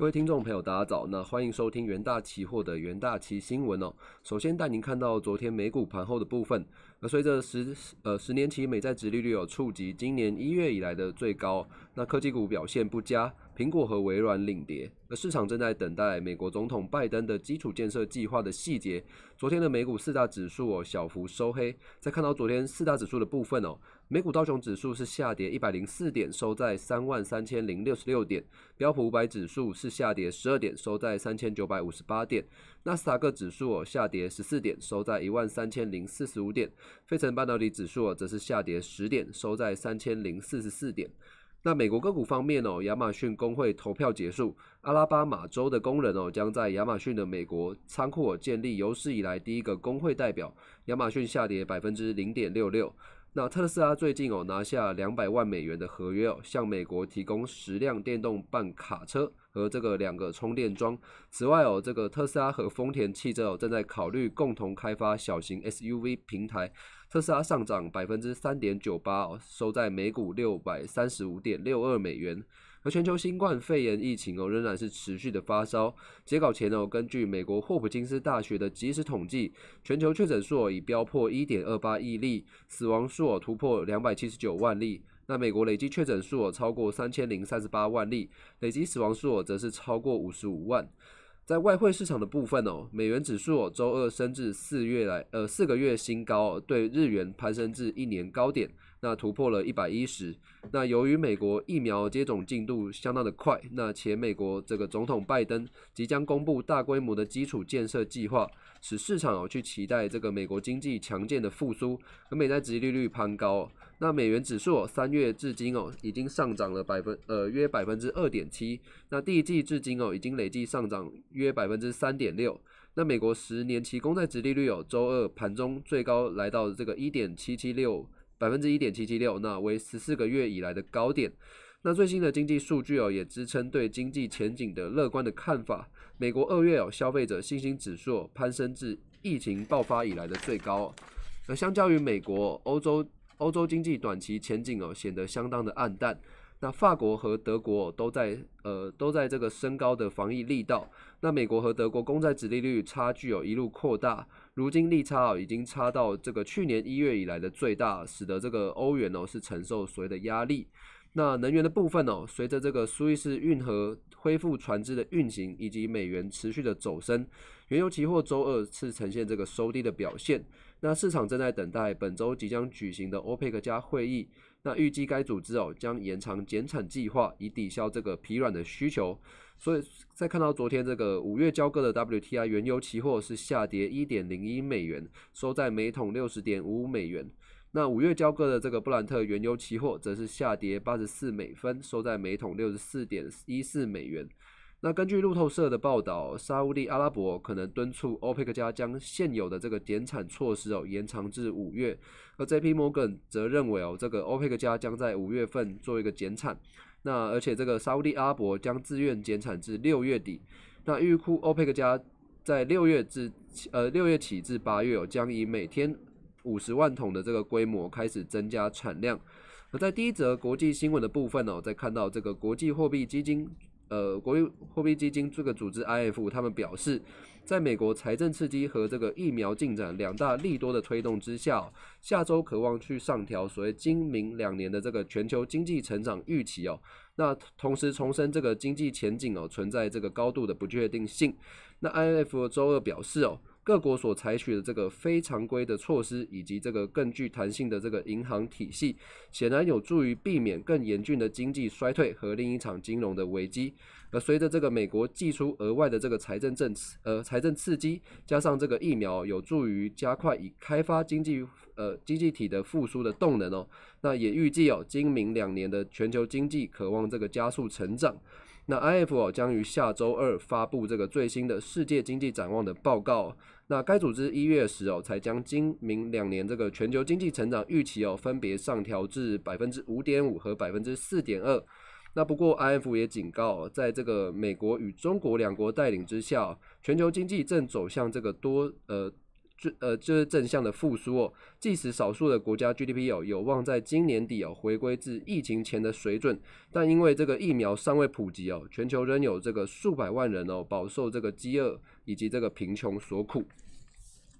各位听众朋友，大家早。那欢迎收听元大期货的元大期新闻哦。首先带您看到昨天美股盘后的部分。而随着十呃十年期美债值利率有触及今年一月以来的最高，那科技股表现不佳，苹果和微软领跌。而市场正在等待美国总统拜登的基础建设计划的细节。昨天的美股四大指数哦小幅收黑。再看到昨天四大指数的部分哦。美股道琼指数是下跌一百零四点，收在三万三千零六十六点；标普五百指数是下跌十二点，收在三千九百五十八点；纳斯达克指数哦下跌十四点，收在一万三千零四十五点；费城半导体指数哦则是下跌十点，收在三千零四十四点。那美国个股方面哦，亚马逊工会投票结束，阿拉巴马州的工人哦将在亚马逊的美国仓库建立有史以来第一个工会代表，亚马逊下跌百分之零点六六。那特斯拉最近哦拿下两百万美元的合约哦，向美国提供十辆电动半卡车和这个两个充电桩。此外哦，这个特斯拉和丰田汽车哦正在考虑共同开发小型 SUV 平台。特斯拉上涨百分之三点九八哦，收在每股六百三十五点六二美元。而全球新冠肺炎疫情哦仍然是持续的发烧。截稿前哦，根据美国霍普金斯大学的即时统计，全球确诊数已飙破一点二八亿例，死亡数突破两百七十九万例。那美国累计确诊数超过三千零三十八万例，累计死亡数则是超过五十五万。在外汇市场的部分哦，美元指数周二升至四月来呃四个月新高，对日元攀升至一年高点。那突破了一百一十。那由于美国疫苗接种进度相当的快，那且美国这个总统拜登即将公布大规模的基础建设计划，使市场哦去期待这个美国经济强健的复苏，而美债殖利率攀高。那美元指数三月至今哦已经上涨了百分呃约百分之二点七。那第一季至今哦已经累计上涨约百分之三点六。那美国十年期公债殖利率哦周二盘中最高来到这个一点七七六。百分之一点七七六，那为十四个月以来的高点。那最新的经济数据哦，也支撑对经济前景的乐观的看法。美国二月哦，消费者信心指数攀升至疫情爆发以来的最高。而相较于美国，欧洲欧洲经济短期前景哦，显得相当的暗淡。那法国和德国都在呃都在这个升高的防疫力道。那美国和德国公债殖利率差距哦一路扩大，如今利差哦已经差到这个去年一月以来的最大，使得这个欧元哦是承受所谓的压力。那能源的部分哦，随着这个苏伊士运河恢复船只的运行，以及美元持续的走升，原油期货周二是呈现这个收低的表现。那市场正在等待本周即将举行的欧佩克加会议。那预计该组织哦将延长减产计划，以抵消这个疲软的需求。所以再看到昨天这个五月交割的 WTI 原油期货是下跌一点零一美元，收在每桶六十点五五美元。那五月交割的这个布兰特原油期货则是下跌八十四美分，收在每桶六十四点一四美元。那根据路透社的报道，沙地阿拉伯可能敦促欧佩克家将现有的这个减产措施哦延长至五月，而 J.P. Morgan 则认为哦这个欧佩克家将在五月份做一个减产，那而且这个沙地阿拉伯将自愿减产至六月底，那预估欧佩克家在六月至呃六月起至八月哦将以每天五十万桶的这个规模开始增加产量。而在第一则国际新闻的部分哦，在看到这个国际货币基金。呃，国际货币基金这个组织 IF，他们表示，在美国财政刺激和这个疫苗进展两大利多的推动之下，下周渴望去上调所谓今明两年的这个全球经济成长预期哦。那同时重申这个经济前景哦存在这个高度的不确定性。那 IF 周二表示哦。各国所采取的这个非常规的措施，以及这个更具弹性的这个银行体系，显然有助于避免更严峻的经济衰退和另一场金融的危机。而随着这个美国寄出额外的这个财政政策，呃，财政刺激，加上这个疫苗，有助于加快以开发经济，呃，经济体的复苏的动能哦。那也预计哦，今明两年的全球经济渴望这个加速成长。那 IF 哦将于下周二发布这个最新的世界经济展望的报告。那该组织一月时哦才将今明两年这个全球经济成长预期哦分别上调至百分之五点五和百分之四点二。那不过 IF 也警告，在这个美国与中国两国带领之下，全球经济正走向这个多呃就呃就是正向的复苏哦。即使少数的国家 GDP 哦有望在今年底哦回归至疫情前的水准，但因为这个疫苗尚未普及哦，全球仍有这个数百万人哦饱受这个饥饿以及这个贫穷所苦。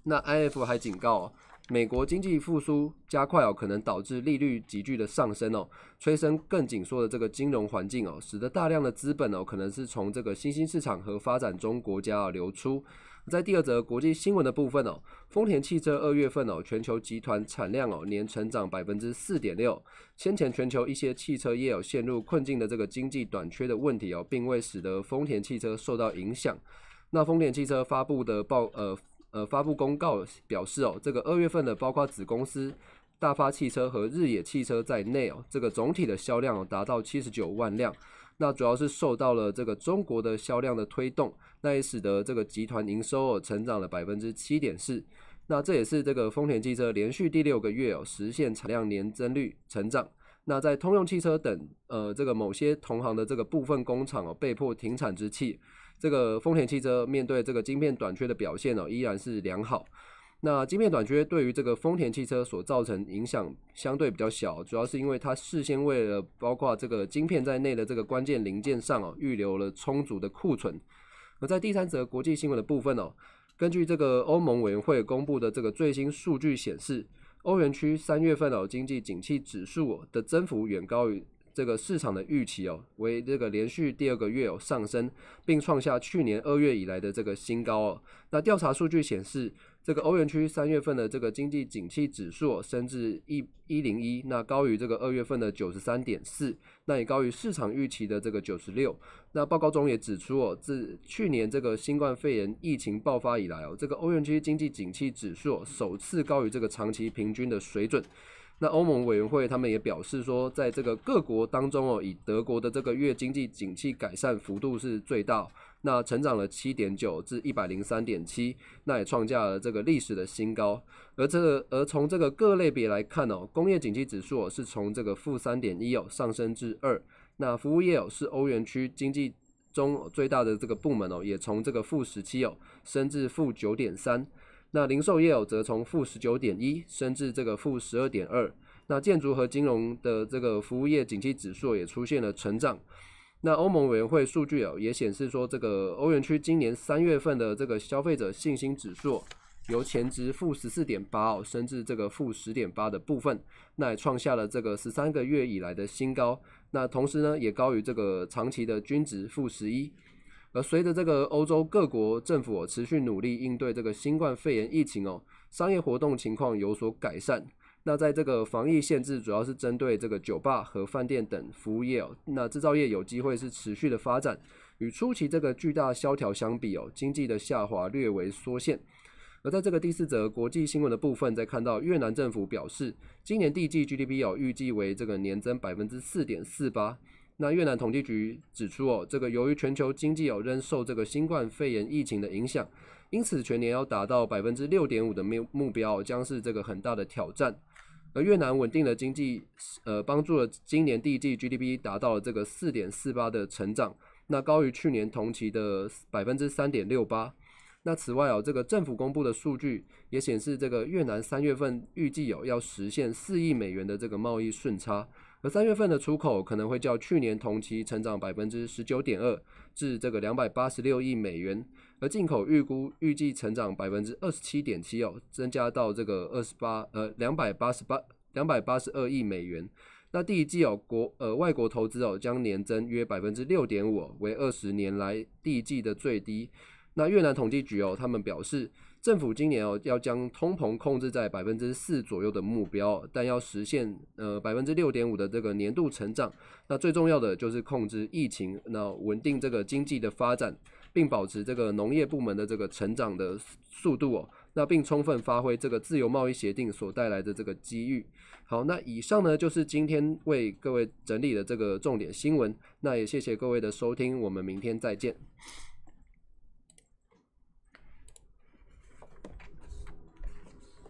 那 IF 还警告。美国经济复苏加快哦，可能导致利率急剧的上升哦，催生更紧缩的这个金融环境哦，使得大量的资本哦，可能是从这个新兴市场和发展中国家啊流出。在第二则国际新闻的部分哦，丰田汽车二月份哦，全球集团产量哦年成长百分之四点六。先前全球一些汽车业有陷入困境的这个经济短缺的问题哦，并未使得丰田汽车受到影响。那丰田汽车发布的报呃。呃，发布公告表示哦，这个二月份的包括子公司大发汽车和日野汽车在内哦，这个总体的销量达到七十九万辆。那主要是受到了这个中国的销量的推动，那也使得这个集团营收哦成长了百分之七点四。那这也是这个丰田汽车连续第六个月哦实现产量年增率成长。那在通用汽车等呃这个某些同行的这个部分工厂哦被迫停产之际。这个丰田汽车面对这个晶片短缺的表现呢，依然是良好。那晶片短缺对于这个丰田汽车所造成影响相对比较小，主要是因为它事先为了包括这个晶片在内的这个关键零件上哦，预留了充足的库存。而在第三则国际新闻的部分哦，根据这个欧盟委员会公布的这个最新数据显示，欧元区三月份哦经济景气指数的增幅远高于。这个市场的预期哦，为这个连续第二个月有上升，并创下去年二月以来的这个新高哦。那调查数据显示。这个欧元区三月份的这个经济景气指数升至一一零一，那高于这个二月份的九十三点四，那也高于市场预期的这个九十六。那报告中也指出哦，自去年这个新冠肺炎疫情爆发以来哦，这个欧元区经济景气指数首次高于这个长期平均的水准。那欧盟委员会他们也表示说，在这个各国当中哦，以德国的这个月经济景气改善幅度是最大。那成长了七点九至一百零三点七，那也创下了这个历史的新高。而这个而从这个各类别来看哦，工业景气指数是从这个负三点一哦上升至二。那服务业哦是欧元区经济中最大的这个部门哦，也从这个负十七哦升至负九点三。那零售业哦则从负十九点一升至这个负十二点二。那建筑和金融的这个服务业景气指数也出现了成长。那欧盟委员会数据哦也显示说，这个欧元区今年三月份的这个消费者信心指数由前值负十四点八哦升至这个负十点八的部分，那也创下了这个十三个月以来的新高。那同时呢，也高于这个长期的均值负十一。而随着这个欧洲各国政府持续努力应对这个新冠肺炎疫情哦，商业活动情况有所改善。那在这个防疫限制主要是针对这个酒吧和饭店等服务业哦，那制造业有机会是持续的发展，与初期这个巨大萧条相比哦，经济的下滑略为缩线。而在这个第四则国际新闻的部分，再看到越南政府表示，今年第一季 GDP 哦预计为这个年增百分之四点四八。那越南统计局指出哦，这个由于全球经济哦仍受这个新冠肺炎疫情的影响，因此全年要达到百分之六点五的目目标将是这个很大的挑战。而越南稳定的经济，呃，帮助了今年第一季 GDP 达到了这个四点四八的成长，那高于去年同期的百分之三点六八。那此外哦，这个政府公布的数据也显示，这个越南三月份预计有要实现四亿美元的这个贸易顺差，而三月份的出口可能会较去年同期成长百分之十九点二，至这个两百八十六亿美元。而进口预估预计成长百分之二十七点七哦，增加到这个二十八呃两百八十八两百八十二亿美元。那第一季哦国呃外国投资哦将年增约百分之六点五，为二十年来第一季的最低。那越南统计局哦他们表示，政府今年哦要将通膨控制在百分之四左右的目标，但要实现呃百分之六点五的这个年度成长，那最重要的就是控制疫情，那稳定这个经济的发展。并保持这个农业部门的这个成长的速度哦，那并充分发挥这个自由贸易协定所带来的这个机遇。好，那以上呢就是今天为各位整理的这个重点新闻，那也谢谢各位的收听，我们明天再见。